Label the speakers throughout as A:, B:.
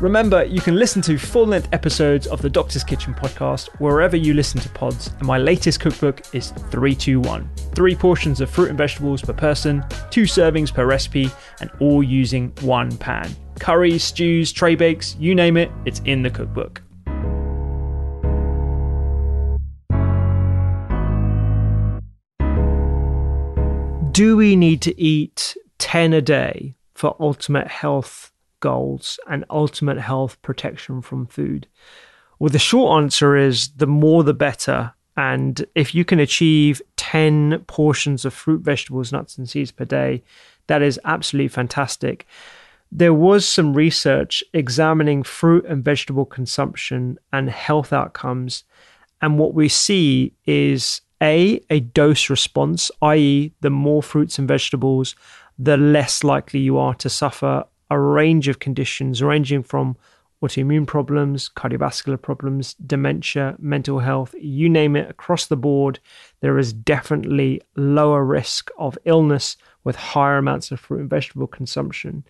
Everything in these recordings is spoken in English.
A: Remember, you can listen to full length episodes of the Doctor's Kitchen podcast wherever you listen to pods, and my latest cookbook is 321 three portions of fruit and vegetables per person, two servings per recipe, and all using one pan. Curries, stews, tray bakes, you name it, it's in the cookbook. Do we need to eat 10 a day for ultimate health goals and ultimate health protection from food? Well, the short answer is the more the better. And if you can achieve 10 portions of fruit, vegetables, nuts, and seeds per day, that is absolutely fantastic. There was some research examining fruit and vegetable consumption and health outcomes. And what we see is a, a dose response, i.e., the more fruits and vegetables, the less likely you are to suffer a range of conditions ranging from autoimmune problems, cardiovascular problems, dementia, mental health, you name it, across the board, there is definitely lower risk of illness with higher amounts of fruit and vegetable consumption.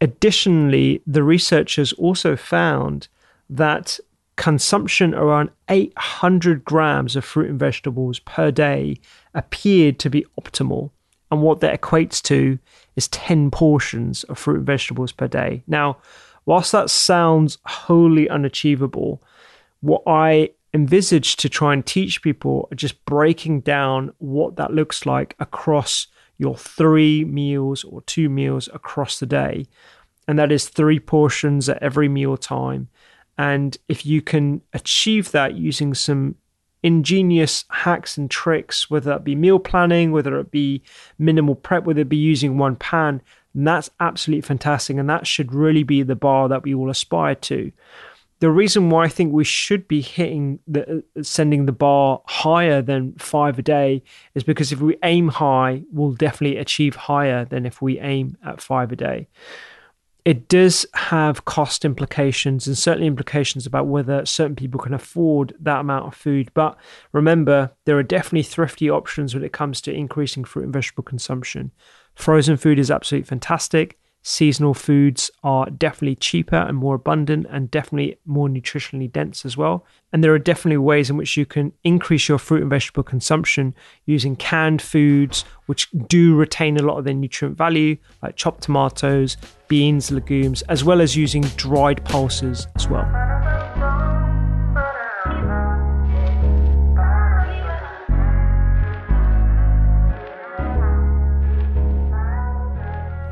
A: Additionally, the researchers also found that consumption around 800 grams of fruit and vegetables per day appeared to be optimal. And what that equates to is 10 portions of fruit and vegetables per day. Now, whilst that sounds wholly unachievable, what I envisage to try and teach people are just breaking down what that looks like across your three meals or two meals across the day. And that is three portions at every meal time. And if you can achieve that using some ingenious hacks and tricks, whether that be meal planning, whether it be minimal prep, whether it be using one pan, that's absolutely fantastic. And that should really be the bar that we all aspire to. The reason why I think we should be hitting the uh, sending the bar higher than five a day is because if we aim high, we'll definitely achieve higher than if we aim at five a day it does have cost implications and certainly implications about whether certain people can afford that amount of food. But remember, there are definitely thrifty options when it comes to increasing fruit and vegetable consumption. Frozen food is absolutely fantastic. Seasonal foods are definitely cheaper and more abundant and definitely more nutritionally dense as well. And there are definitely ways in which you can increase your fruit and vegetable consumption using canned foods, which do retain a lot of their nutrient value, like chopped tomatoes, beans, legumes, as well as using dried pulses as well.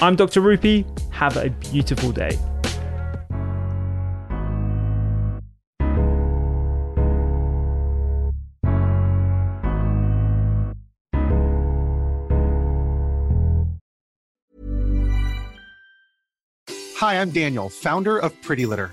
A: I'm Dr. Rupy. Have a beautiful day.
B: Hi, I'm Daniel, founder of Pretty Litter.